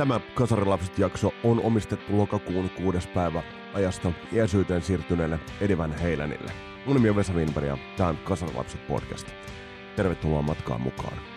Tämä Kasarilapset jakso on omistettu lokakuun kuudes päivä ajasta iäisyyteen siirtyneelle Edivän Heilänille. Mun nimi on Vesa Winberg ja tämä on Kasarilapset podcast. Tervetuloa matkaan mukaan.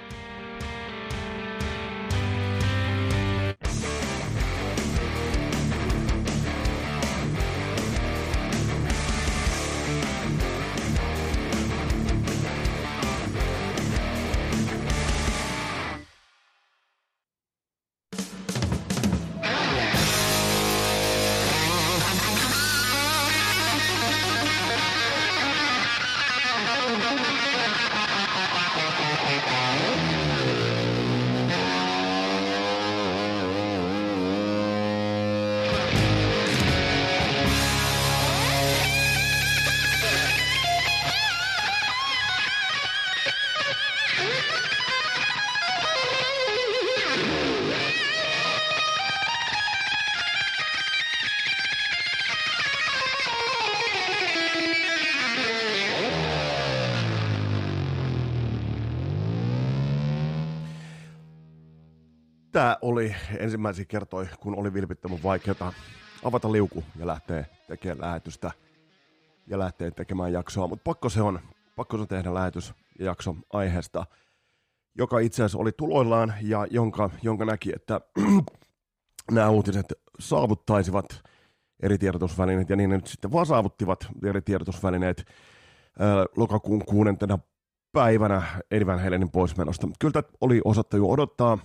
Tämä oli ensimmäisiä kertoja, kun oli vilpittömän vaikeaa avata liuku ja lähteä tekemään lähetystä ja lähteä tekemään jaksoa. Mutta pakko se on, pakko se on tehdä lähetys ja jakso aiheesta, joka itse asiassa oli tuloillaan ja jonka, jonka näki, että nämä uutiset saavuttaisivat eri tiedotusvälineet ja niin ne nyt sitten vaan saavuttivat eri tiedotusvälineet ää, lokakuun kuudentena päivänä Edivän Helenin poismenosta. Kyllä oli osattu jo odottaa,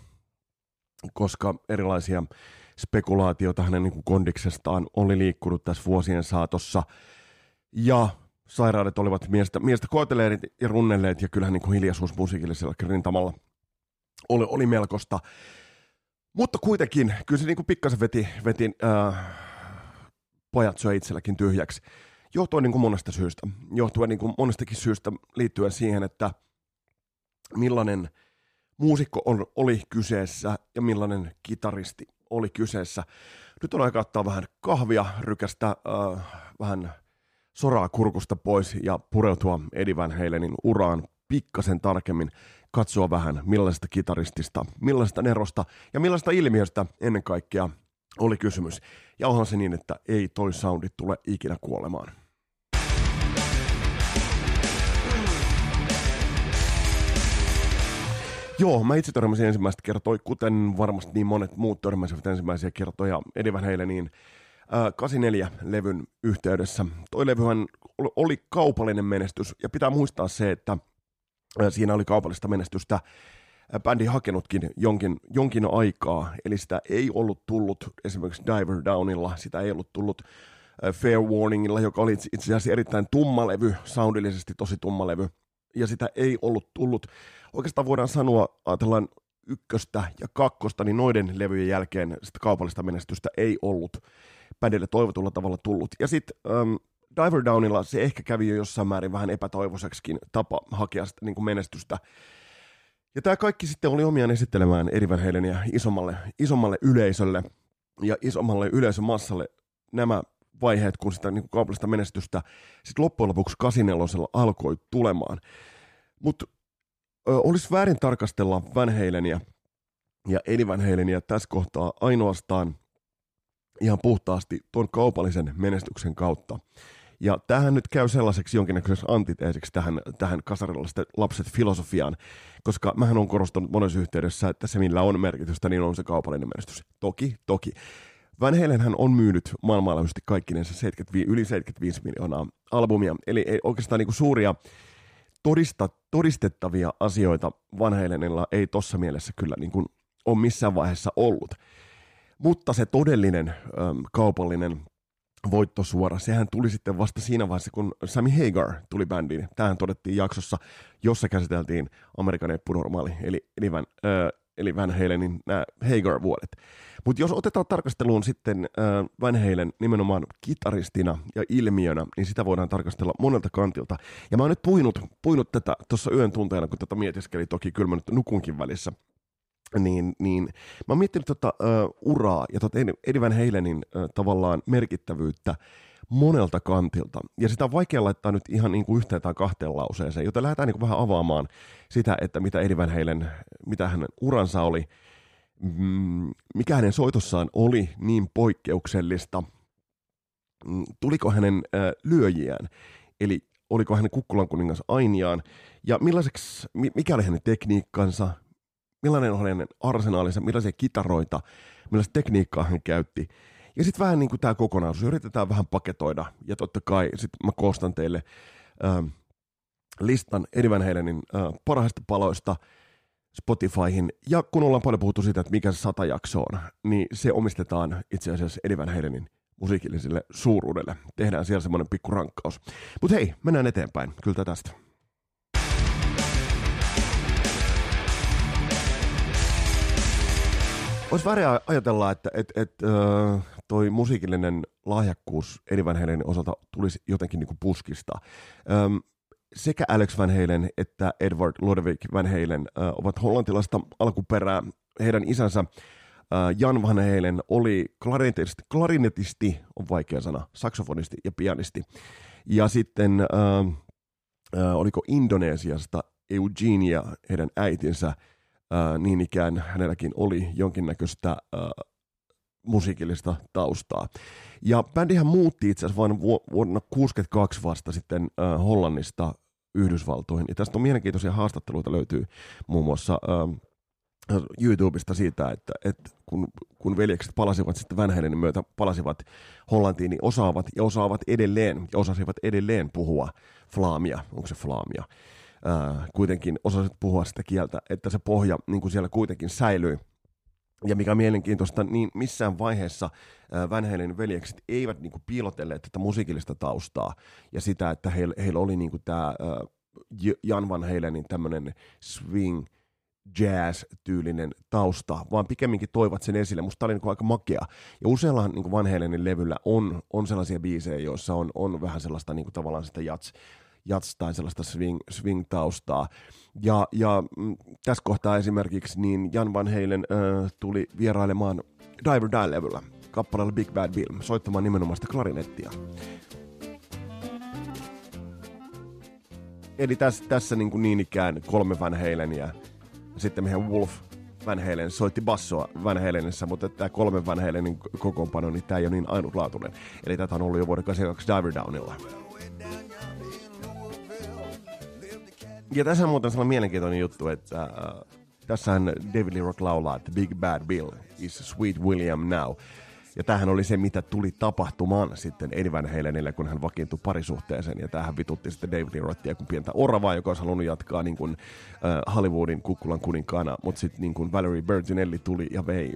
koska erilaisia spekulaatioita hänen niin kondiksestaan oli liikkunut tässä vuosien saatossa. Ja sairaudet olivat miestä, miestä koeteleet ja runnelleet, ja kyllähän niin kuin hiljaisuus musiikillisella rintamalla oli, oli melkoista. Mutta kuitenkin, kyllä se niin kuin pikkasen veti, veti äh, pojat syö itselläkin tyhjäksi. Johtuen niin kuin monesta syystä. Johtuen niin kuin monestakin syystä liittyen siihen, että millainen – muusikko on, oli kyseessä ja millainen kitaristi oli kyseessä. Nyt on aika ottaa vähän kahvia, rykästä äh, vähän soraa kurkusta pois ja pureutua Eddie Van Halenin uraan pikkasen tarkemmin, katsoa vähän millaisesta kitaristista, millaisesta nerosta ja millaisesta ilmiöstä ennen kaikkea oli kysymys. Ja onhan se niin, että ei toi soundi tule ikinä kuolemaan. Joo, mä itse törmäsin ensimmäistä kertoa, kuten varmasti niin monet muut törmäsivät ensimmäisiä kertoja Van Halenin äh, 84-levyn yhteydessä. Toi levyhän oli kaupallinen menestys, ja pitää muistaa se, että äh, siinä oli kaupallista menestystä äh, bändi hakenutkin jonkin, jonkin aikaa, eli sitä ei ollut tullut esimerkiksi Diver Downilla, sitä ei ollut tullut äh, Fair Warningilla, joka oli itse asiassa erittäin tumma levy, soundillisesti tosi tumma levy, ja sitä ei ollut tullut oikeastaan voidaan sanoa, ajatellaan ykköstä ja kakkosta, niin noiden levyjen jälkeen sitä kaupallista menestystä ei ollut bändille toivotulla tavalla tullut. Ja sitten um, Diver Downilla se ehkä kävi jo jossain määrin vähän epätoivoiseksikin tapa hakea sitä niin kuin menestystä. Ja tämä kaikki sitten oli omiaan esittelemään Eddie Van isommalle, isommalle yleisölle ja isommalle yleisömassalle nämä vaiheet, kun sitä niin kuin kaupallista menestystä sitten loppujen lopuksi 84 alkoi tulemaan. Mutta olisi väärin tarkastella Van Halenia ja Eddie Van Halenia tässä kohtaa ainoastaan ihan puhtaasti tuon kaupallisen menestyksen kautta. Ja tähän nyt käy sellaiseksi jonkinnäköiseksi antiteesiksi tähän, tähän kasarilaiset lapset filosofiaan, koska mähän on korostanut monessa yhteydessä, että se millä on merkitystä, niin on se kaupallinen menestys. Toki, toki. Van Halen hän on myynyt maailmanlaajuisesti kaikkinensa 75, yli 75 miljoonaa albumia, eli ei oikeastaan niin suuria todista, todistettavia asioita vanheilenilla ei tossa mielessä kyllä niin kuin ole missään vaiheessa ollut. Mutta se todellinen äm, kaupallinen voittosuora, sehän tuli sitten vasta siinä vaiheessa, kun Sammy Hagar tuli bändiin. Tähän todettiin jaksossa, jossa käsiteltiin Amerikan eppunormaali, eli, eli, Van, äh, eli Van Halenin nämä Hagar-vuodet. Mutta jos otetaan tarkasteluun sitten äh, Van Halen nimenomaan kitaristina ja ilmiönä, niin sitä voidaan tarkastella monelta kantilta. Ja mä oon nyt puinut, puinut tätä tuossa yön tunteena, kun tätä mietiskeli, toki kyllä nyt nukunkin välissä, niin, niin mä oon miettinyt tota, uh, uraa ja tota Eddie Van Halenin uh, tavallaan merkittävyyttä monelta kantilta. Ja sitä on vaikea laittaa nyt ihan niin kuin yhteen tai kahteen lauseeseen, joten lähdetään niin kuin vähän avaamaan sitä, että mitä Eddie Van Halen, mitä hänen uransa oli, mm, mikä hänen soitossaan oli niin poikkeuksellista, mm, tuliko hänen äh, lyöjiään, eli oliko hänen Kukkulan kuningas Ainiaan, ja millaiseksi, mikä oli hänen tekniikkansa, millainen oli hänen arsenaalinsa, millaisia kitaroita, millaista tekniikkaa hän käytti. Ja sitten vähän niin kuin tämä kokonaisuus, yritetään vähän paketoida, ja totta kai sitten mä koostan teille äh, listan Eddie Van Halenin äh, parhaista paloista Spotifyhin. Ja kun ollaan paljon puhuttu siitä, että mikä se sata jakso on, niin se omistetaan itse asiassa Eddie Van Halenin musiikilliselle suuruudelle. Tehdään siellä semmoinen pikku rankkaus. Mutta hei, mennään eteenpäin. Kyllä tästä. Olisi väriä ajatella, että et, et, äh, toi musiikillinen lahjakkuus Eddie Van Halenin osalta tulisi jotenkin niinku puskista. Ähm, sekä Alex Van Halen että Edward Lodewijk Van Halen äh, ovat hollantilaista alkuperää. Heidän isänsä Jan Van Halen oli klarinetisti, klarinetisti, on vaikea sana, saksofonisti ja pianisti. Ja sitten äh, äh, oliko Indonesiasta Eugenia, heidän äitinsä, äh, niin ikään hänelläkin oli jonkinnäköistä äh, musiikillista taustaa. Ja bändihän muutti itse asiassa vain vuonna 1962 vasta sitten äh, Hollannista Yhdysvaltoihin. Ja tästä on mielenkiintoisia haastatteluita löytyy muun muassa äh, YouTubesta siitä, että, että kun, kun veljekset palasivat sitten Van Halenin myötä, palasivat Hollantiin, niin osaavat ja osaavat edelleen ja osasivat edelleen puhua flaamia, onko se flaamia, äh, kuitenkin osasivat puhua sitä kieltä, että se pohja niin kuin siellä kuitenkin säilyi ja mikä mielenkiintoista, niin missään vaiheessa Van veljekset eivät niin kuin piilotelleet tätä musiikillista taustaa ja sitä, että heillä, heillä oli niin kuin tämä Jan Van Halenin tämmöinen swing, jazz-tyylinen tausta, vaan pikemminkin toivat sen esille. Musta oli niin aika makea. Ja usealla niin Van Halenin levyllä on, on sellaisia biisejä, joissa on, on vähän sellaista niin tavallaan sitä jats, jats tai sellaista swing, swing-taustaa. Ja, ja mm, tässä kohtaa esimerkiksi niin Jan Van Halen äh, tuli vierailemaan Diver Die-levyllä kappaleella Big Bad Bill soittamaan nimenomaan sitä klarinettia. Eli tässä, tässä niin, kuin niin ikään kolme Van Halenia sitten meidän Wolf Van Halen soitti bassoa Van Halenissa, mutta tämä kolme Van Halenin kokoonpano, niin tämä ei ole niin ainutlaatuinen. Eli tätä on ollut jo vuoden 82 Diver Downilla. Ja tässä on muuten sellainen mielenkiintoinen juttu, että äh, tässähän David Lee Roth laulaa, että Big Bad Bill is Sweet William now. Ja tämähän oli se, mitä tuli tapahtumaan sitten Eddie Van Halenille, kun hän vakiintui parisuhteeseen. Ja tähän vitutti sitten David Lee Rothia kuin pientä oravaa, joka olisi halunnut jatkaa niin kuin, äh, Hollywoodin kukkulan kuninkaana. Mutta sitten niin kuin Valerie Bertinelli tuli ja vei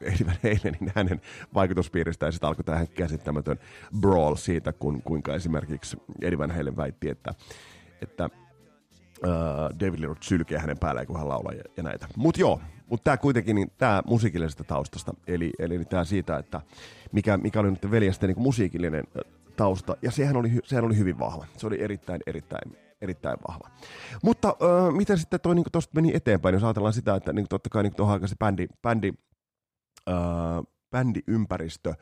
Eddie Van Halenin hänen vaikutuspiiristä. Ja sitten alkoi tähän käsittämätön brawl siitä, kun, kuinka esimerkiksi Eddie Halen väitti, että, että uh, David Roth sylkeä hänen päälleen, kun hän laulaa ja, ja näitä. Mutta joo, mutta tämä kuitenkin, niin tämä musiikillisesta taustasta, eli, eli tämä siitä, että mikä, mikä oli nyt veljesten niin musiikillinen tausta, ja sehän oli, sehän oli hyvin vahva. Se oli erittäin, erittäin, erittäin vahva. Mutta uh, miten sitten toi niin tuosta meni eteenpäin, jos ajatellaan sitä, että niin totta kai niin tuohon aikaan se bändi, bändi, uh, bändiympäristö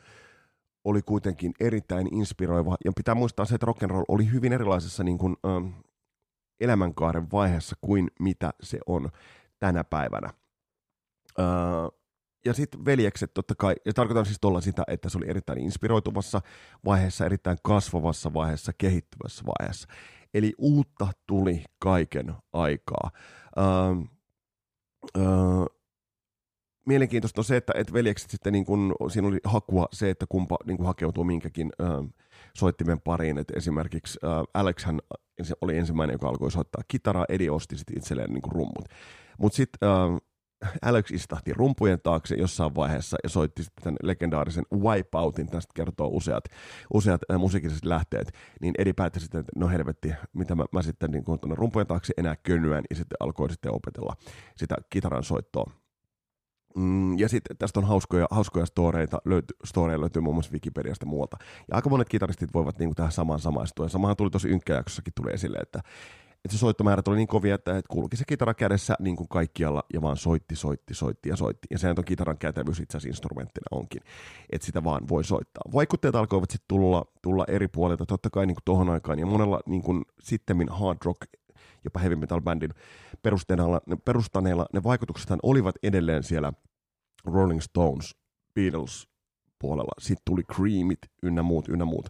oli kuitenkin erittäin inspiroiva, ja pitää muistaa se, että rock'n'roll oli hyvin erilaisessa niin kuin, uh, elämänkaaren vaiheessa kuin mitä se on tänä päivänä. Öö, ja sitten veljekset totta kai, ja tarkoitan siis tuolla sitä, että se oli erittäin inspiroituvassa vaiheessa, erittäin kasvavassa vaiheessa, kehittyvässä vaiheessa. Eli uutta tuli kaiken aikaa. Öö, öö, mielenkiintoista on se, että, että veljekset sitten niin kun, siinä oli hakua se, että kumpa niin kun hakeutuu minkäkin öö, soittimen pariin. Et esimerkiksi äh, Alex hän oli ensimmäinen, joka alkoi soittaa kitaraa, Edi osti sitten itselleen niin rummut. Mutta sitten Alex istahti rumpujen taakse jossain vaiheessa ja soitti sitten tämän legendaarisen Wipeoutin, tästä kertoo useat, useat äh, musiikilliset lähteet, niin Edi päätti sitten, että no helvetti, mitä mä, mä sitten niin tuonne rumpujen taakse enää könyään, ja sitten alkoi sitten opetella sitä kitaran soittoa. Mm, ja sitten tästä on hauskoja, hauskoja storeita, löyty, storeja löytyy muun muassa Wikipediasta muualta. Ja aika monet kitaristit voivat niin kuin, tähän samaan samaistua. Ja samahan tuli tosi ynkkäjaksossakin tuli esille, että, että se soittomäärät oli niin kovia, että, että kulki se kitara kädessä niin kuin kaikkialla ja vaan soitti, soitti, soitti ja soitti. Ja sehän on kitaran kätevyys itse asiassa instrumenttina onkin, että sitä vaan voi soittaa. Vaikutteet alkoivat sitten tulla, tulla eri puolilta, totta kai niin kuin tohon aikaan. Ja monella niin kuin, sittemmin hard rock jopa heavy metal bändin perustaneilla, perustaneilla ne vaikutuksethan olivat edelleen siellä Rolling Stones, Beatles puolella, sitten tuli Creamit ynnä muut, ynnä muut.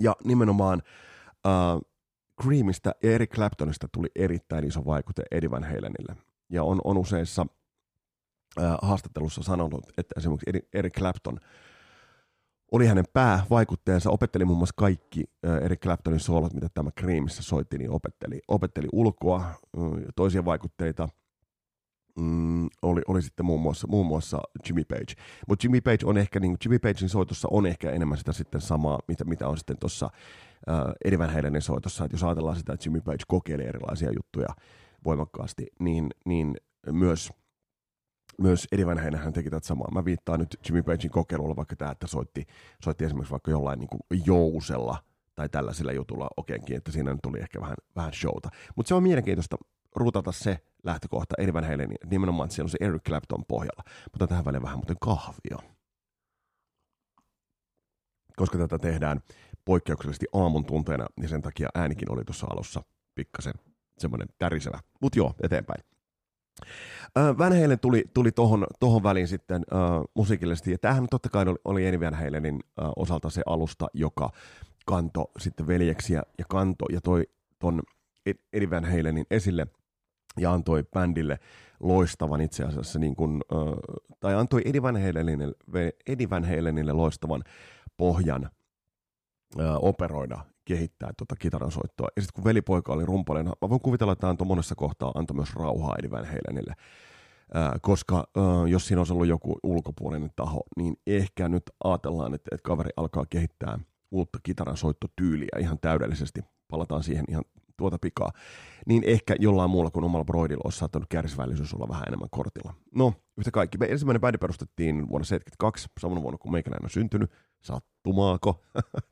Ja nimenomaan uh, Creamista ja Eric Claptonista tuli erittäin iso vaikute Eddie Van Halenille. Ja on, on useissa uh, haastattelussa sanonut, että esimerkiksi Eric Clapton oli hänen päävaikutteensa, opetteli muun muassa kaikki Eric Claptonin soolot, mitä tämä Creamissa soitti, niin opetteli, opetteli ulkoa, toisia vaikutteita – mm, oli, oli sitten muun muassa, muun muassa Jimmy Page. Mutta Jimmy Page on ehkä, niin Jimmy Pagein soitossa on ehkä enemmän sitä sitten samaa, mitä, mitä on sitten tuossa äh, Eddie soitossa. Että jos ajatellaan sitä, että Jimmy Page kokeilee erilaisia juttuja voimakkaasti, niin, niin myös myös Eddie Van hän teki tätä samaa. Mä viittaan nyt Jimmy Pagein kokeilulla vaikka tämä, että soitti, soitti esimerkiksi vaikka jollain niin jousella tai tällaisella jutulla okeenkin, että siinä nyt tuli ehkä vähän, vähän showta. Mutta se on mielenkiintoista rutata se lähtökohta Eddie Van Halen, nimenomaan, siellä on se Eric Clapton pohjalla. Mutta tähän väliin vähän muuten kahvia. Koska tätä tehdään poikkeuksellisesti aamun tunteena, niin sen takia äänikin oli tuossa alussa pikkasen semmoinen tärisevä. Mutta joo, eteenpäin. Van Halen tuli, tuli tohon, tohon väliin sitten uh, musiikillisesti, ja tämähän totta kai oli, oli Eddie Van Halenin uh, osalta se alusta, joka kanto sitten veljeksiä ja kanto ja toi ton Eddie Van Halenin esille ja antoi bändille loistavan itse asiassa, niin kuin, tai antoi Eddie Van, Van Halenille loistavan pohjan operoida, kehittää tuota kitaransoittoa. Ja sitten kun velipoika oli rumpalina, mä voin kuvitella, että antoi monessa kohtaa antoi myös rauhaa Eddie Van Halenille. koska jos siinä olisi ollut joku ulkopuolinen taho, niin ehkä nyt ajatellaan, että, kaveri alkaa kehittää uutta kitaransoittotyyliä ihan täydellisesti. Palataan siihen ihan tuota pikaa, niin ehkä jollain muulla kuin omalla Broidilla olisi saattanut kärsivällisyys olla vähän enemmän kortilla. No, yhtä kaikki. Me ensimmäinen bändi perustettiin vuonna 1972, samana vuonna kuin meikäläinen on syntynyt. Sattumaako?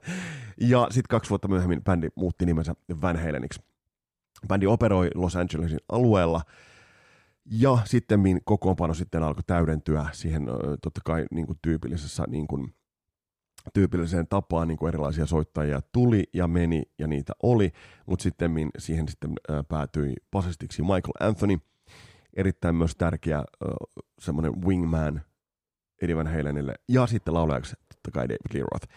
ja sitten kaksi vuotta myöhemmin bändi muutti nimensä Van Haleniksi. Bändi operoi Los Angelesin alueella, ja sitten kokoonpano sitten alkoi täydentyä siihen totta kai niin kuin tyypillisessä niin kuin, tyypilliseen tapaan niin kuin erilaisia soittajia tuli ja meni ja niitä oli, mutta sitten siihen sitten päätyi basistiksi Michael Anthony, erittäin myös tärkeä semmoinen wingman Eddie Van Halenille ja sitten laulajaksi totta kai David Lee Roth.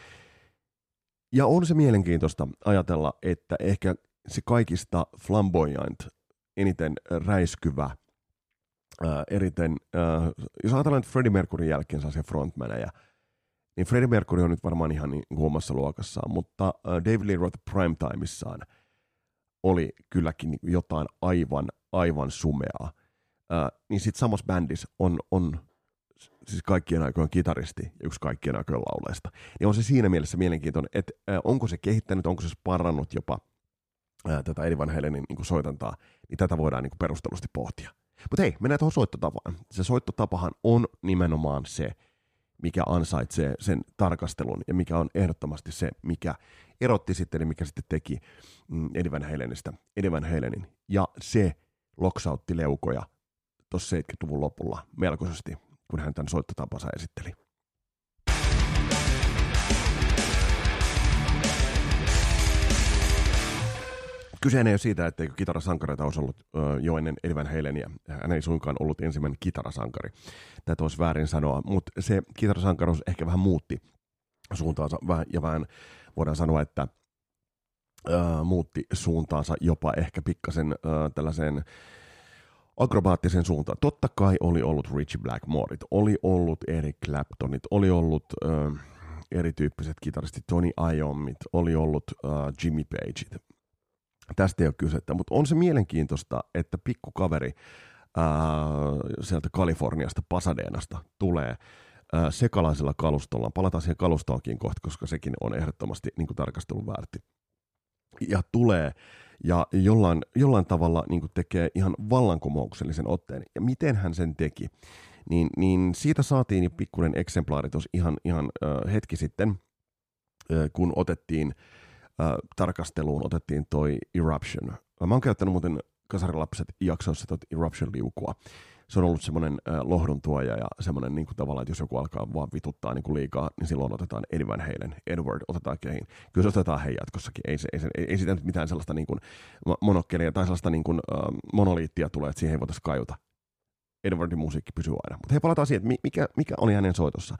Ja on se mielenkiintoista ajatella, että ehkä se kaikista flamboyant, eniten räiskyvä, äh, eriten, äh, jos ajatellaan, että Freddie Mercuryn jälkeen saa frontmaneja, niin Freddie Mercury on nyt varmaan ihan niin omassa luokassaan, mutta David Lee Roth primetimeissaan oli kylläkin jotain aivan, aivan sumeaa. Uh, niin sitten samassa bändissä on, on siis kaikkien aikojen kitaristi ja yksi kaikkien aikojen lauleista. Niin on se siinä mielessä mielenkiintoinen, että uh, onko se kehittänyt, onko se parannut jopa uh, tätä Eddie Van Halenin niin soitantaa, niin tätä voidaan niin perustellusti pohtia. Mutta hei, mennään tuohon soittotapaan. Se soittotapahan on nimenomaan se, mikä ansaitsee sen tarkastelun ja mikä on ehdottomasti se, mikä erotti sitten mikä sitten teki mm, Eddie Van Halenista, Eddie Van Halenin. Ja se loksautti leukoja tuossa 70-luvun lopulla melkoisesti, kun hän tämän soittotapansa esitteli. Kyse ei ole siitä, etteikö kitarasankareita olisi ollut jo ennen Van Halenia. Hän ei suinkaan ollut ensimmäinen kitarasankari. Tätä olisi väärin sanoa, mutta se kitarasankaruus ehkä vähän muutti suuntaansa vähän, ja vähän voidaan sanoa, että muutti suuntaansa jopa ehkä pikkasen äh, tällaiseen akrobaattisen suuntaan. Totta kai oli ollut Richie Blackmoret, oli ollut Eric Claptonit, oli ollut äh, erityyppiset kitaristit, Tony Iomit, oli ollut äh, Jimmy Pageit, Tästä ei ole kysettä, mutta on se mielenkiintoista, että pikkukaveri ää, sieltä Kaliforniasta, Pasadenasta tulee ää, sekalaisella kalustolla. Palataan siihen kalustoonkin kohta, koska sekin on ehdottomasti niin tarkastelun väärti. Ja tulee ja jollain, jollain tavalla niin kuin tekee ihan vallankumouksellisen otteen. Ja miten hän sen teki, niin, niin siitä saatiin jo pikkuinen eksemplaari tuossa ihan, ihan äh, hetki sitten, äh, kun otettiin – äh, tarkasteluun otettiin toi Eruption. Mä oon käyttänyt muuten kasarilapset jaksoissa tot Eruption-liukua. Se on ollut semmoinen lohdun tuoja ja semmoinen niin kuin tavallaan, että jos joku alkaa vaan vituttaa niin kuin liikaa, niin silloin otetaan Eddie Halen, Edward otetaan kehiin. Kyllä se otetaan hei jatkossakin. Ei, se, ei, se, ei, ei sitä nyt mitään sellaista niin kuin monokkelia tai sellaista niin kuin, äh, monoliittia tule, että siihen ei voitaisiin kajuta. Edwardin musiikki pysyy aina. Mutta hei, palataan siihen, että mikä, mikä oli hänen soitossa.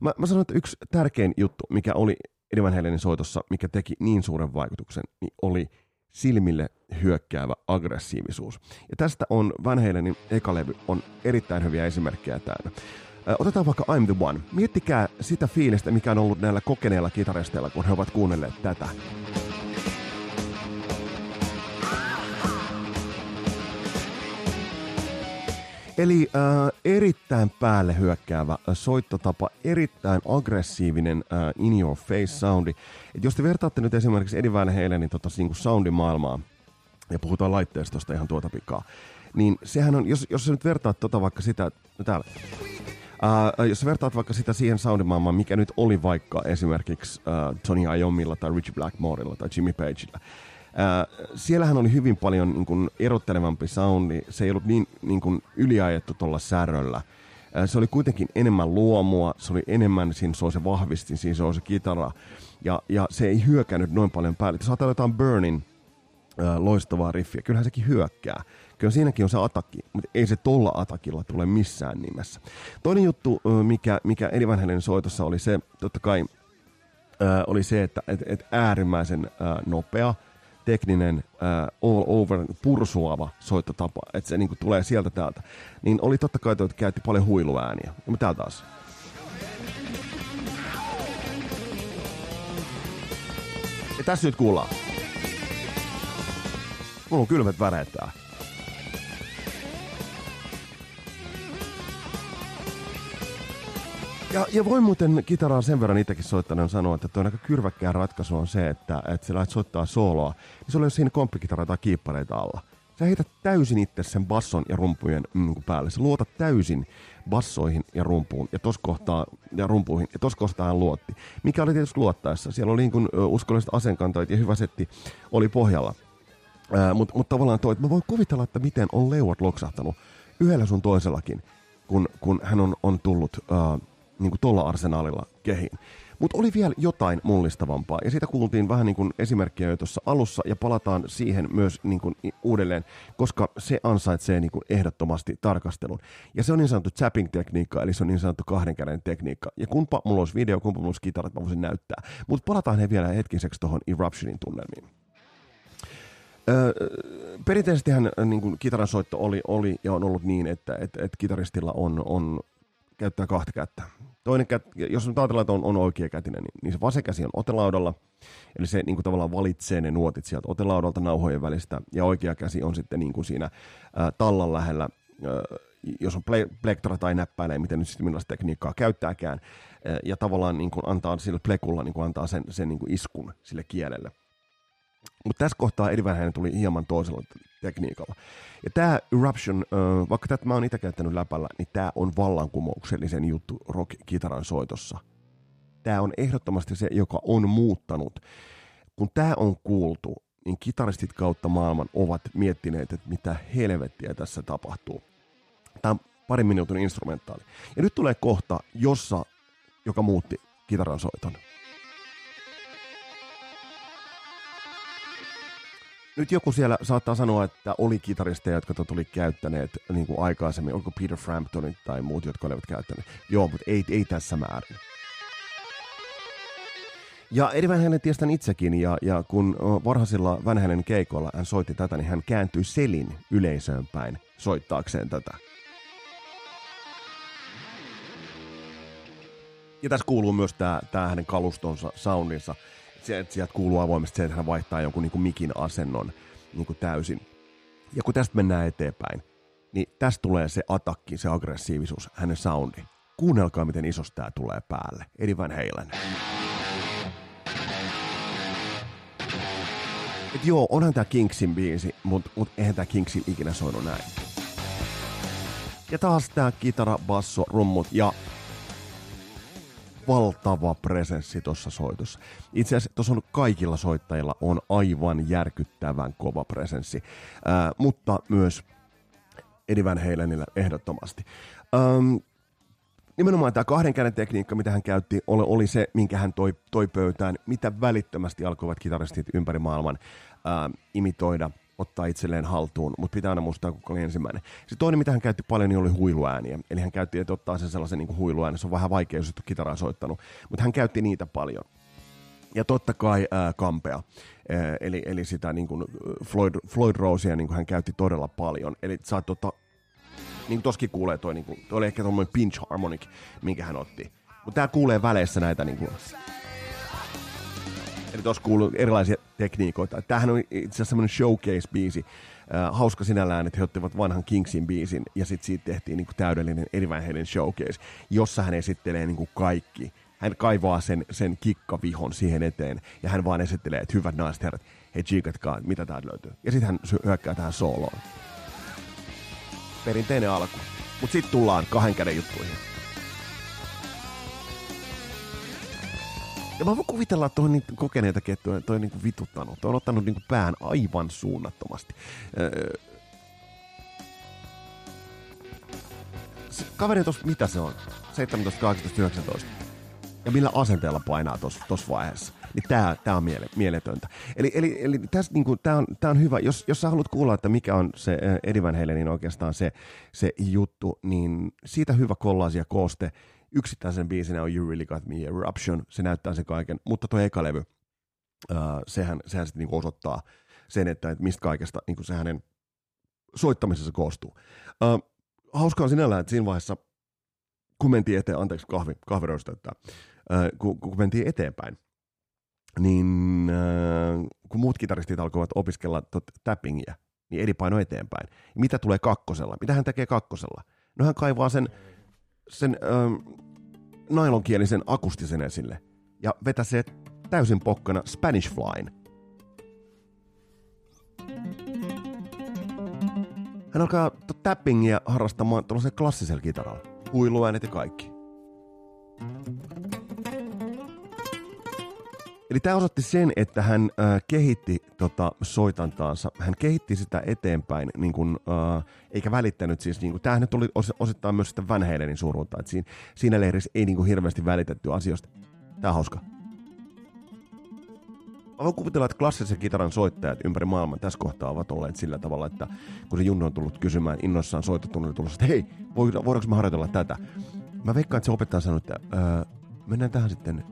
Mä, mä sanon, että yksi tärkein juttu, mikä oli Eddie Van Halenin soitossa, mikä teki niin suuren vaikutuksen, niin oli silmille hyökkäävä aggressiivisuus. Ja tästä on Van Halenin eka levy on erittäin hyviä esimerkkejä täynnä. Otetaan vaikka I'm the One. Miettikää sitä fiilistä, mikä on ollut näillä kokeneilla kitaristeilla, kun he ovat kuunnelleet tätä. Eli äh, erittäin päälle hyökkäävä äh, soittotapa, erittäin aggressiivinen äh, in your face soundi. Et jos te vertaatte nyt esimerkiksi Eddie Van Halenin tota, niin soundimaailmaa, ja puhutaan laitteistosta ihan tuota pikaa, niin sehän on, jos, jos sä nyt vertaat tota vaikka sitä, no täällä, Uh, jos vertaat vaikka sitä siihen soundimaailmaan, mikä nyt oli vaikka esimerkiksi uh, Tony Iomilla tai Richie Blackmorella tai Jimmy Pageilla, uh, siellähän oli hyvin paljon niin kuin, erottelevampi soundi. Se ei ollut niin, niin kuin, yliajettu tuolla säröllä. Uh, se oli kuitenkin enemmän luomua, se oli enemmän, siinä se oli se vahvistin, siinä se oli se kitara. Ja, ja se ei hyökännyt noin paljon päälle. Jos ajatellaan jotain Burnin uh, loistavaa riffiä, kyllähän sekin hyökkää. Kyllä siinäkin on se atakki, mutta ei se tolla atakilla tule missään nimessä. Toinen juttu, mikä, mikä Eddie Van Halen soitossa oli se, totta kai, ää, oli se, että et, et äärimmäisen ää, nopea, tekninen, ää, all over, pursuava soittotapa, että se niinku tulee sieltä täältä, niin oli totta kai, että käytti paljon huiluääniä. Ja täällä taas. Ja tässä nyt kuullaan. Mulla on kylmät väreet täällä. Ja, ja voi muuten kitaraa sen verran itsekin soittaneen sanoa, että tuo aika kyrväkkää ratkaisu on se, että, että sä lähdet soittaa sooloa, niin sulla ei ole siinä komppikitara tai kiippareita alla. Sä heität täysin itse sen basson ja rumpujen mm, päälle. Sä luotat täysin bassoihin ja rumpuun ja tos kohtaa, ja rumpuihin, ja tos kohtaa hän luotti. Mikä oli tietysti luottaessa. Siellä oli niin kuin, uskolliset asenkantoit ja hyvä setti oli pohjalla. Mutta mut tavallaan toi, että mä voin kuvitella, että miten on leuat loksahtanut yhdellä sun toisellakin, kun, kun hän on, on tullut uh, niin tuolla arsenaalilla kehiin. Mutta oli vielä jotain mullistavampaa, ja siitä kuultiin vähän niin kuin esimerkkiä jo tuossa alussa, ja palataan siihen myös niin kuin uudelleen, koska se ansaitsee niin kuin ehdottomasti tarkastelun. Ja se on niin sanottu tapping-tekniikka, eli se on niin sanottu kahden käden tekniikka. Ja kumpa mulla olisi video, kumpa mulla olisi kitarat, mä voisin näyttää. Mutta palataan he vielä hetkiseksi tuohon Eruptionin tunnelmiin. Öö, perinteisestihän niin kuin kitaran soitto oli, oli ja on ollut niin, että et, et kitaristilla on, on käyttää kahta kättä. Toinen kät, jos nyt ajatellaan, että on, on oikea kätinen, niin, niin se vasen käsi on otelaudalla, eli se niin kuin tavallaan valitsee ne nuotit sieltä otelaudalta nauhojen välistä, ja oikea käsi on sitten niin kuin siinä ää, tallan lähellä, ää, jos on ple, plektora tai näppäilee, miten nyt sitten millaista tekniikkaa käyttääkään, ää, ja tavallaan niin kuin antaa sille plekulla niin kuin antaa sen, sen niin kuin iskun sille kielelle. Mutta tässä kohtaa Eddie Van tuli hieman toisella tekniikalla. Ja tämä Eruption, vaikka tätä mä oon itse käyttänyt läpällä, niin tämä on vallankumouksellisen juttu rock-kitaran soitossa. Tämä on ehdottomasti se, joka on muuttanut. Kun tämä on kuultu, niin kitaristit kautta maailman ovat miettineet, että mitä helvettiä tässä tapahtuu. Tämä on parin minuutin instrumentaali. Ja nyt tulee kohta, jossa, joka muutti kitaran soiton. Nyt joku siellä saattaa sanoa, että oli kitaristeja, jotka tota tuli käyttäneet niin kuin aikaisemmin. Onko Peter Framptonit tai muut, jotka olivat käyttäneet? Joo, mutta ei, ei tässä määrin. Ja Eddie Van Halen tiestän itsekin, ja, ja kun varhaisilla Van Halen keikoilla hän soitti tätä, niin hän kääntyi selin yleisöön päin soittaakseen tätä. Ja tässä kuuluu myös tämä hänen kalustonsa, soundinsa sieltä kuuluu avoimesti se, että hän vaihtaa jonkun niin kuin mikin asennon niin kuin täysin. Ja kun tästä mennään eteenpäin, niin tästä tulee se atakki, se aggressiivisuus, hänen soundi. Kuunnelkaa, miten isos tää tulee päälle. Eddie Van Halen. Et joo, onhan tää Kingsin biisi, mutta mut eihän tää Kingsin ikinä soinut näin. Ja taas tää kitara, basso, rummut ja valtava presenssi tuossa soitossa. Itse asiassa tuossa on kaikilla soittajilla on aivan järkyttävän kova presenssi, ää, mutta myös Eddie Van Halenillä ehdottomasti. Ähm, nimenomaan tämä kahden käden tekniikka, mitä hän käytti, oli, oli se, minkä hän toi, toi pöytään, mitä välittömästi alkoivat kitaristit ympäri maailman ää, imitoida. Ottaa itselleen haltuun, mutta pitää aina muistaa, kuka oli ensimmäinen. Se toinen, mitä hän käytti paljon, niin oli huiluääniä. Eli hän käytti, että ottaa sen sellaisen niin huiluäänen. Se on vähän vaikea, jos et ole kitaraa soittanut, mutta hän käytti niitä paljon. Ja totta kai ää, kampea, ää, eli, eli sitä niin kuin Floyd, Floyd Rosea niin kuin hän käytti todella paljon. Eli saat tota, niin toskin kuulee toi, niin kuin, toi oli ehkä tuommoinen pinch harmonic, minkä hän otti. Mutta tää kuulee väleissä näitä niin kuin, Eli tuossa kuuluu erilaisia tekniikoita. Tämähän on itse asiassa semmoinen showcase-biisi. Äh, hauska sinällään, että he ottivat vanhan Kingsin biisin ja sitten siitä tehtiin niin kuin täydellinen Halen showcase, jossa hän esittelee niin kuin kaikki. Hän kaivaa sen, sen kikkavihon siihen eteen ja hän vaan esittelee, että hyvät naiset herrat, hei tsiikatkaa, mitä täältä löytyy. Ja sitten hän hyökkää tähän sooloon. Perinteinen alku. Mutta sitten tullaan kahden käden juttuihin. Ja mä voin kuvitella, että tuohon niin kokeneita kettuja toi on niin kuin vituttanut. Toi on ottanut niin kuin pään aivan suunnattomasti. Öö, se kaveri tuossa, mitä se on? 17, 18, 19. Ja millä asenteella painaa tuossa vaiheessa. Niin tää, tää on miele, mieletöntä. Eli, eli, eli tässä niinku, tää on, tää on hyvä. Jos, jos sä haluat kuulla, että mikä on se Eddie Van Halenin oikeastaan se, se juttu, niin siitä hyvä kollaasi ja kooste yksittäisen biisinä on You Really Got Me Eruption, se näyttää sen kaiken, mutta tuo eka levy, uh, sehän, sehän sitten niinku osoittaa sen, että, että mistä kaikesta niinku se hänen soittamisessa koostuu. Uh, hauskaa sinällään, että siinä vaiheessa, kun mentiin eteen, anteeksi kahvi, kahviroista, että uh, kun, kun mentiin eteenpäin, niin uh, kun muut kitaristit alkoivat opiskella tot, tappingia, niin eri paino eteenpäin. Mitä tulee kakkosella? Mitä hän tekee kakkosella? No hän kaivaa sen sen ähm, nailonkielisen akustisen esille ja vetäsee täysin pokkana Spanish Flyn. Hän alkaa tappingia harrastamaan tuollaisella klassisella kitaralla. Huiluäänet ja kaikki. Eli tämä osoitti sen, että hän äh, kehitti tota, soitantaansa. Hän kehitti sitä eteenpäin, niin kun, äh, eikä välittänyt siis, niin kun, tämähän tuli os, osittain myös sitä Van Halenin että siinä, siinä leirissä ei niin kun, hirveästi välitetty asioista. Tämä on hauska. Mä voin kuvitella, että klassisen kitaran soittajat ympäri maailman tässä kohtaa ovat olleet sillä tavalla, että kun se Junno on tullut kysymään innoissaan soittotunnille tullut, että hei, voidaanko me harjoitella tätä? Mä veikkaan, että se opettaja sanoi, että öö, mennään tähän sitten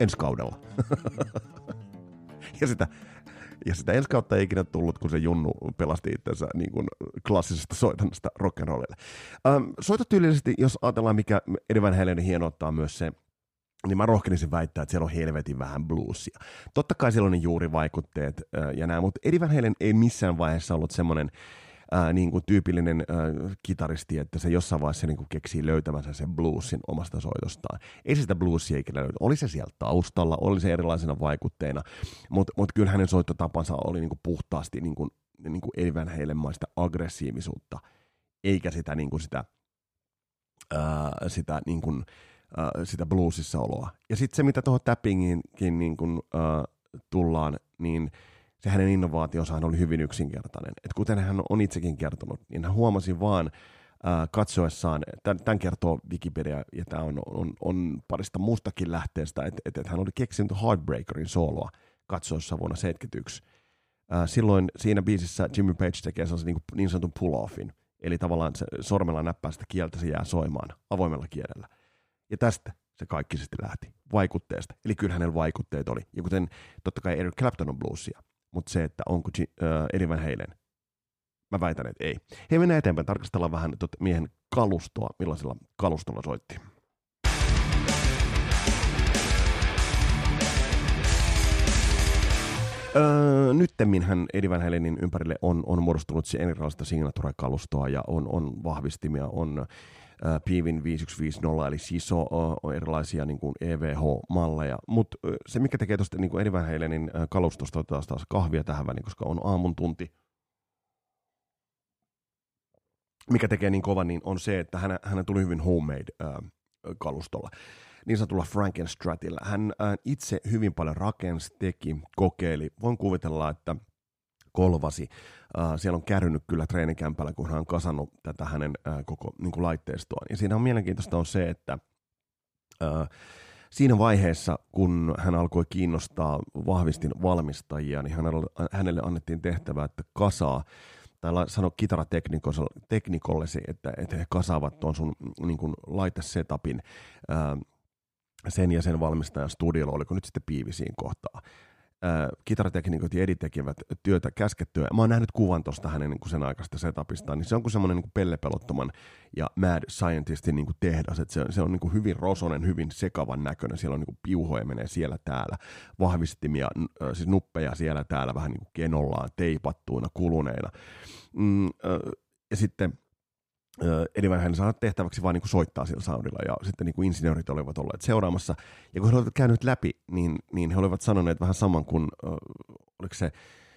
ensi kaudella. ja sitä, ja sitä ensi kautta ei ikinä tullut, kun se Junnu pelasti itsensä niin kuin klassisesta soitannasta rock'n'rollille. Ähm, soitotyylisesti, jos ajatellaan, mikä Eddie Van Halenin hienouttaa myös se, niin mä rohkenisin väittää, että siellä on helvetin vähän bluesia. Totta kai siellä on ne juurivaikutteet äh, ja nämä, mutta Eddie Van Halen ei missään vaiheessa ollut semmoinen ää, niin kuin tyypillinen ää, kitaristi, että se jossain vaiheessa niin kuin keksii löytämänsä sen bluesin omasta soitostaan. Ei se sitä bluesia ikinä löydy. Oli se siellä taustalla, oli se erilaisina vaikutteina, mutta mut kyllä hänen soittotapansa oli niin kuin puhtaasti niin kuin, niin kuin Eddie Van Halenmaista aggressiivisuutta, eikä sitä, niin kuin sitä, ää, sitä, niin kuin, ää, sitä bluesissa oloa. Ja sitten se, mitä tuohon tappingiinkin niin kuin, ää, tullaan, niin – se hänen innovaationsahan oli hyvin yksinkertainen. Et kuten hän on itsekin kertonut, niin hän huomasi vaan äh, katsoessaan, tämän, tämän kertoo Wikipedia, ja tämä on, on, on parista muustakin lähteestä, että et, et hän oli keksinyt Heartbreakerin sooloa katsoessa vuonna 1971. Äh, silloin siinä biisissä Jimmy Page tekee sellaisen niin, niin sanotun pull-offin, eli tavallaan se sormella näppää sitä kieltä, se jää soimaan avoimella kielellä. Ja tästä se kaikki sitten lähti, vaikutteesta. Eli kyllä hänellä vaikutteet oli. Ja kuten totta kai Eric Clapton on bluesia, mutta se, että onko äh, Van Halen, mä väitän, että ei. Hei, mennään eteenpäin, tarkastellaan vähän tot, miehen kalustoa, millaisella kalustolla soitti. Öö, nyttemmin hän Eddie Van Halenin ympärille on, on muodostunut erilaista signature-kalustoa ja on, on vahvistimia, on Piivin 5150, eli SISO, on erilaisia niin kuin EVH-malleja. Mutta se, mikä tekee tuosta niin Eddie Van Halenin kalustosta, taas taas kahvia tähän väliin, koska on aamun tunti. Mikä tekee niin kova, niin on se, että hän, hän tuli hyvin homemade äh, kalustolla niin sanotulla Frankenstratilla. Hän äh, itse hyvin paljon rakensi, teki, kokeili. Voin kuvitella, että kolvasi. Uh, siellä on kärrynyt kyllä treenikämpällä, kun hän on kasannut tätä hänen uh, koko niin kuin laitteistoaan. Ja siinä on mielenkiintoista on se, että uh, siinä vaiheessa, kun hän alkoi kiinnostaa vahvistin valmistajia, niin hänelle annettiin tehtävä, että kasaa tai sano kitarateknikollesi, että, että he kasaavat tuon sun niin kuin laitesetapin ää, sen ja sen valmistajan studiolla, oliko nyt sitten piivisiin kohtaa äh, kitarateknikot ja edit tekevät työtä käskettyä. Mä oon nähnyt kuvan tuosta hänen niin kuin sen aikaista setupistaan, niin se on kuin semmoinen niin pellepelottoman ja mad scientistin niin kuin tehdas. Et se, se on niin kuin hyvin rosonen, hyvin sekavan näköinen. Siellä on niin kuin piuhoja menee siellä täällä, vahvistimia, äh, siis nuppeja siellä täällä vähän niin kuin kenollaan, teipattuina, kuluneina. Mm, äh, ja sitten Van Halen saa tehtäväksi vain niin soittaa sillä soundilla, ja sitten niin insinöörit olivat olleet seuraamassa. Ja kun he olivat käyneet läpi, niin, niin he olivat sanoneet vähän saman kuin, äh, oliko se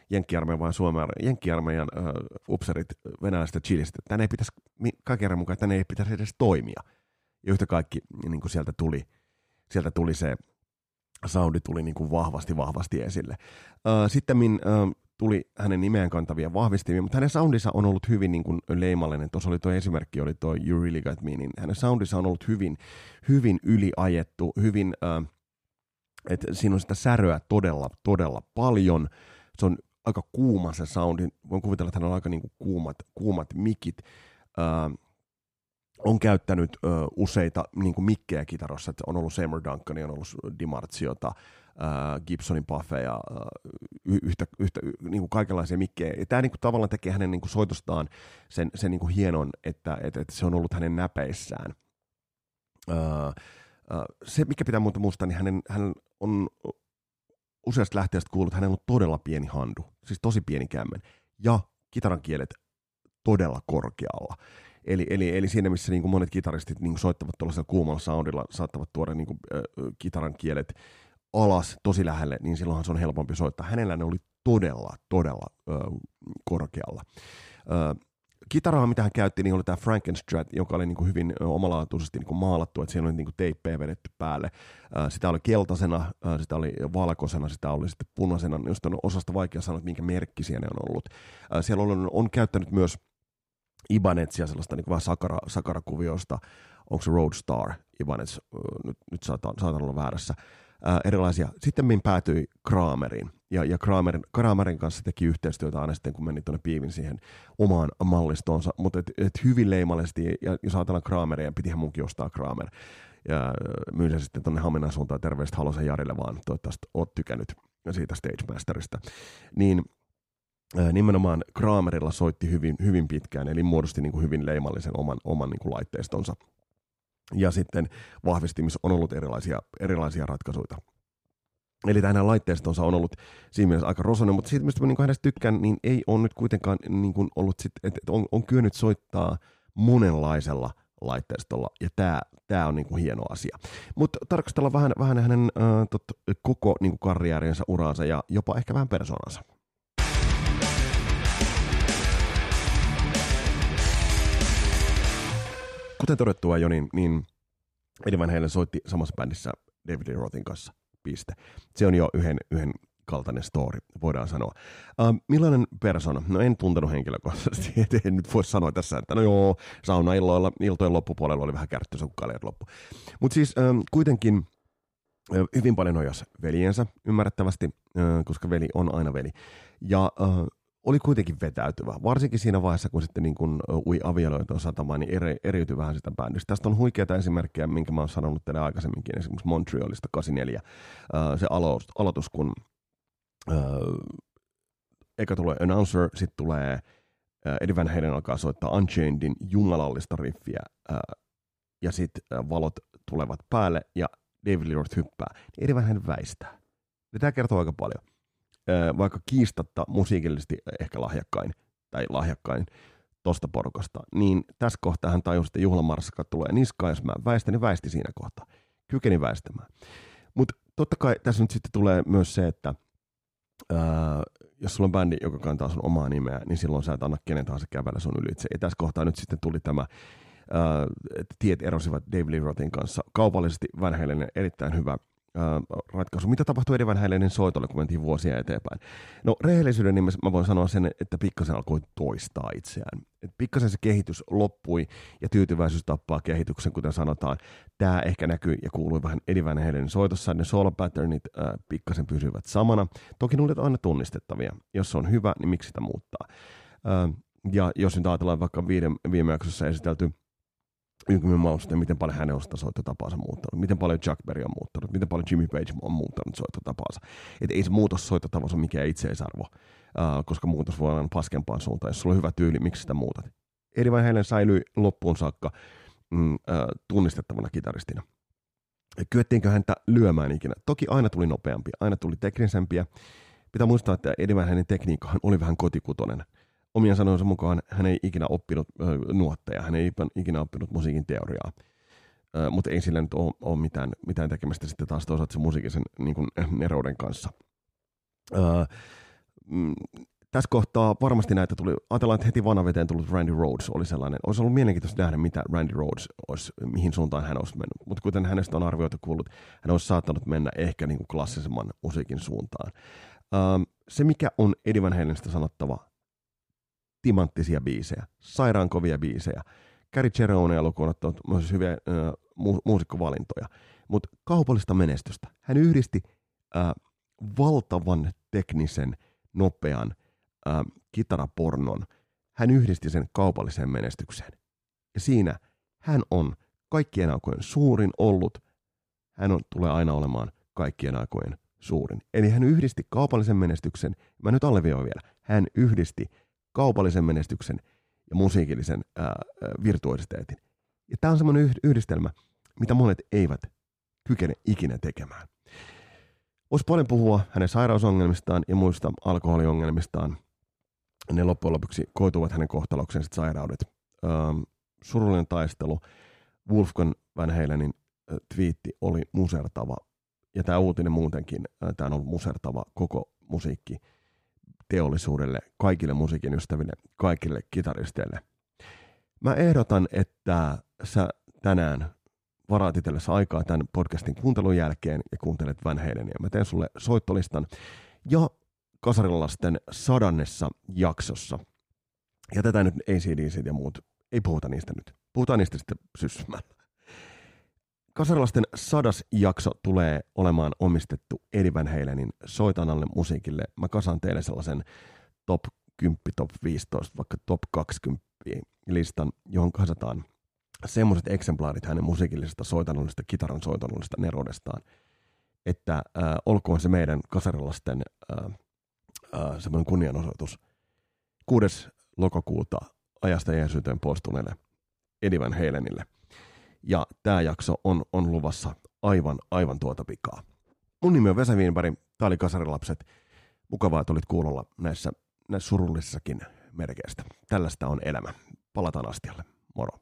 Jenkkiarmeijan vai Suomen Jenkkiarmeijan äh, upserit venäläistä Chilistä, että tänne ei pitäisi, kaiken mukaan tänne ei pitäisi edes toimia. Ja yhtä kaikki niin kuin sieltä tuli, sieltä tuli se soundi tuli niin kuin vahvasti, vahvasti esille. Sitten min, tuli hänen nimeään kantavia vahvistimia, mutta hänen soundissa on ollut hyvin niin kuin leimallinen. Tuossa oli tuo esimerkki, oli tuo You Really Got Me, niin hänen soundissa on ollut hyvin, hyvin yliajettu, hyvin, äh, että siinä on sitä säröä todella, todella paljon. Se on aika kuuma se soundi. Voin kuvitella, että hän on aika niin kuin kuumat, kuumat mikit. Äh, on käyttänyt ö, useita niin kuin mikkejä kitarossa, että on ollut Seymour Duncan, on ollut Dimarziota, äh, Gibsonin buffeja, äh, yhtä, yhtä niin kuin kaikenlaisia mikkejä. Ja tämä niin kuin, tavallaan tekee hänen niin kuin, soitostaan sen, sen niin kuin hienon, että, että, että se on ollut hänen näpeissään. Äh, äh, se, mikä pitää muuta muistaa, niin hänen, hän on useasta lähteestä kuullut, hänellä on todella pieni handu, siis tosi pieni kämmen, ja kitaran kielet todella korkealla. Eli, eli, eli siinä, missä niin kuin monet kitaristit niin kuin soittavat tuollaisella kuumalla soundilla, saattavat tuoda niin kuin, äh, kitaran kielet alas tosi lähelle, niin silloinhan se on helpompi soittaa. Hänellä ne oli todella, todella ö, korkealla. Ö, kitaraa, mitä hän käytti, niin oli tämä Frankenstrat, joka oli niin kuin hyvin omalaatuisesti niin kuin maalattu, että siellä oli niin kuin teippejä vedetty päälle. Sitä oli keltaisena, sitä oli valkoisena, sitä oli sitten punaisena, josta on osasta vaikea sanoa, että minkä merkki siellä on ollut. Siellä on, on käyttänyt myös Ibanetsia, sellaista niin kuin vähän sakara, sakarakuvioista, onko se Roadstar Ibanez, nyt, nyt saatan, saatan olla väärässä, ää, erilaisia. Sitten min päätyi Kraameriin, ja, ja Kramerin, Kramerin kanssa teki yhteistyötä aina sitten, kun meni tuonne piivin siihen omaan mallistoonsa, mutta et, et hyvin leimallisesti, ja jos ajatellaan Krameria, pitihän munkin ostaa Kramer, ja myyn sitten tuonne Haminan suuntaan. Terveistä Halosen Jarille vaan, toivottavasti oot tykännyt siitä Stage Masterista, niin nimenomaan Kramerilla soitti hyvin, hyvin pitkään, eli muodosti niin kuin hyvin leimallisen oman, oman niin kuin laitteistonsa ja sitten vahvistimissa on ollut erilaisia, erilaisia ratkaisuja. Eli tämä laitteistonsa on ollut siinä mielessä aika rosoinen, mutta siitä, mistä mä niin hänestä tykkään, niin ei ole nyt kuitenkaan niin kuin ollut, sit, että on, on kyennyt soittaa monenlaisella laitteistolla, ja tämä, tämä on niin kuin hieno asia. Mutta tarkastellaan vähän, vähän hänen äh, tot, koko niin kuin karriäriensä, uraansa ja jopa ehkä vähän persoonansa. Kuten todettua jo, niin, niin Eddie Van Halen soitti samassa bändissä David Lee Rothin kanssa. Piste. Se on jo yhden, yhden kaltainen story, voidaan sanoa. Uh, millainen persona? No en tuntenut henkilökohtaisesti, en nyt voi sanoa tässä, että no joo, sauna illoilla, iltojen loppupuolella oli vähän kaleet loppu. Mutta siis um, kuitenkin uh, hyvin paljon nojas veljensä, ymmärrettävästi, uh, koska veli on aina veli. Ja uh, oli kuitenkin vetäytyvä, varsinkin siinä vaiheessa, kun sitten niin kun ui avioliiton satamaan, niin eri, eriytyi vähän sitä bändistä. Tästä on huikeita esimerkkejä, minkä mä oon sanonut teille aikaisemminkin, esimerkiksi Montrealista 84, se aloitus, aloitus kun eka tulee Announcer, sitten tulee Eddie Van Halen alkaa soittaa Unchainedin jumalallista riffiä, ja sitten valot tulevat päälle, ja David Lee Roth hyppää, niin Eddie Van Halen väistää. Ja tämä kertoo aika paljon vaikka kiistatta musiikillisesti ehkä lahjakkain tai lahjakkain tosta porukasta, niin tässä kohtaa hän tajusi, että juhlamarssaka tulee niskaan, jos mä väistän, niin väisti siinä kohtaa. Kykeni väistämään. Mutta totta kai tässä nyt sitten tulee myös se, että ää, jos sulla on bändi, joka kantaa sun omaa nimeä, niin silloin sä et anna kenen tahansa kävellä sun ylitse. Ja tässä kohtaa nyt sitten tuli tämä, ää, että tiet erosivat Dave Lee Rothin kanssa. Kaupallisesti Van erittäin hyvä ratkaisu. Mitä tapahtui Eddie Van Halenin soitolle, kun mentiin vuosia eteenpäin? No rehellisyyden nimessä mä voin sanoa sen, että pikkasen alkoi toistaa itseään. Et pikkasen se kehitys loppui ja tyytyväisyys tappaa kehityksen, kuten sanotaan. Tämä ehkä näkyy ja kuului vähän Eddie Van Halenin soitossa. Ne solo patternit äh, pikkasen pysyvät samana. Toki ne aina tunnistettavia. Jos se on hyvä, niin miksi sitä muuttaa? Äh, ja jos nyt ajatellaan vaikka viiden, viime jaksossa esitelty Yngwie Malmsteen, miten paljon hänen on sitä soittotapaansa muuttanut, miten paljon Chuck Berry on muuttanut, miten paljon Jimmy Page on muuttanut soittotapaansa. Että ei se muutos soittotavassa ole mikään itseisarvo, uh, koska muutos voi olla paskempaan suuntaan. Jos sulla on hyvä tyyli, miksi sitä muutat? Eri vaiheellen säilyi loppuun saakka mm, uh, tunnistettavana kitaristina. Kyettiinkö häntä lyömään ikinä? Toki aina tuli nopeampi, aina tuli teknisempiä. Pitää muistaa, että Eddie Van tekniikkahan oli vähän kotikutonen omien sanojensa mukaan hän ei ikinä oppinut äh, nuotteja, hän ei ikinä oppinut musiikin teoriaa. Äh, mutta ei sillä nyt ole, mitään, mitään tekemistä sitten taas toisaalta se musiikisen niin kuin, nerouden kanssa. Äh, mm, tässä kohtaa varmasti näitä tuli, ajatellaan, että heti vanaveteen tullut Randy Rhodes oli sellainen, olisi ollut mielenkiintoista nähdä, mitä Randy Rhodes olisi, mihin suuntaan hän olisi mennyt. Mutta kuten hänestä on arvioitu kuullut, hän olisi saattanut mennä ehkä niin kuin klassisemman musiikin suuntaan. Se, mikä on Eddie Van Halenista sanottava, timanttisia biisejä, sairaan kovia biisejä. Gary Cheronea lukuun ottanut myös hyviä äh, mu- muusikkovalintoja, mutta kaupallista menestystä. Hän yhdisti äh, valtavan teknisen, nopean äh, kitarapornon. Hän yhdisti sen kaupalliseen menestykseen. Ja siinä hän on kaikkien aikojen suurin ollut. Hän on, tulee aina olemaan kaikkien aikojen suurin. Eli hän yhdisti kaupallisen menestyksen, mä nyt alleviivaan vielä, hän yhdisti kaupallisen menestyksen ja musiikillisen ää, virtuositeetin. Ja tämä on semmoinen yhdistelmä, mitä monet eivät kykene ikinä tekemään. Voisi paljon puhua hänen sairausongelmistaan ja muista alkoholiongelmistaan. Ne loppujen lopuksi koituvat hänen kohtalokseen sairaudet. Ähm, surullinen taistelu. Wolfgang Van Halenin twiitti oli musertava. Ja tämä uutinen muutenkin, tämä on ollut musertava koko musiikki teollisuudelle, kaikille musiikin ystäville, kaikille kitaristeille. Mä ehdotan, että sä tänään varaat itsellesi aikaa tämän podcastin kuuntelun jälkeen ja kuuntelet Van Halenia. Mä teen sulle soittolistan ja kasarilasten sadannessa jaksossa. Ja tätä nyt ACDC ja muut, ei puhuta niistä nyt. Puhutaan niistä sitten syssymällä. Kasarilasten sadas jakso tulee olemaan omistettu Eddie Van Halenin soitanalle musiikille. Mä kasan teille sellaisen top 10, top 15, vaikka top 20 listan, johon kasataan semmoiset eksemplaarit hänen musiikillisesta soitanollisesta, kitaran soitanollisesta nerodestaan, että äh, olkoon se meidän kasarilasten äh, äh, semmoinen kunnianosoitus. 6. lokakuuta ajasta Jeesuyteen poistuneelle Eddie Van Halenille – ja tämä jakso on, on luvassa aivan, aivan tuota pikaa. Mun nimi on Vesa Wienberg, tää oli Kasarilapset. Mukavaa, että olit kuulolla näissä, näissä surullisissakin merkeistä. Tällaista on elämä. Palataan astialle. Moro.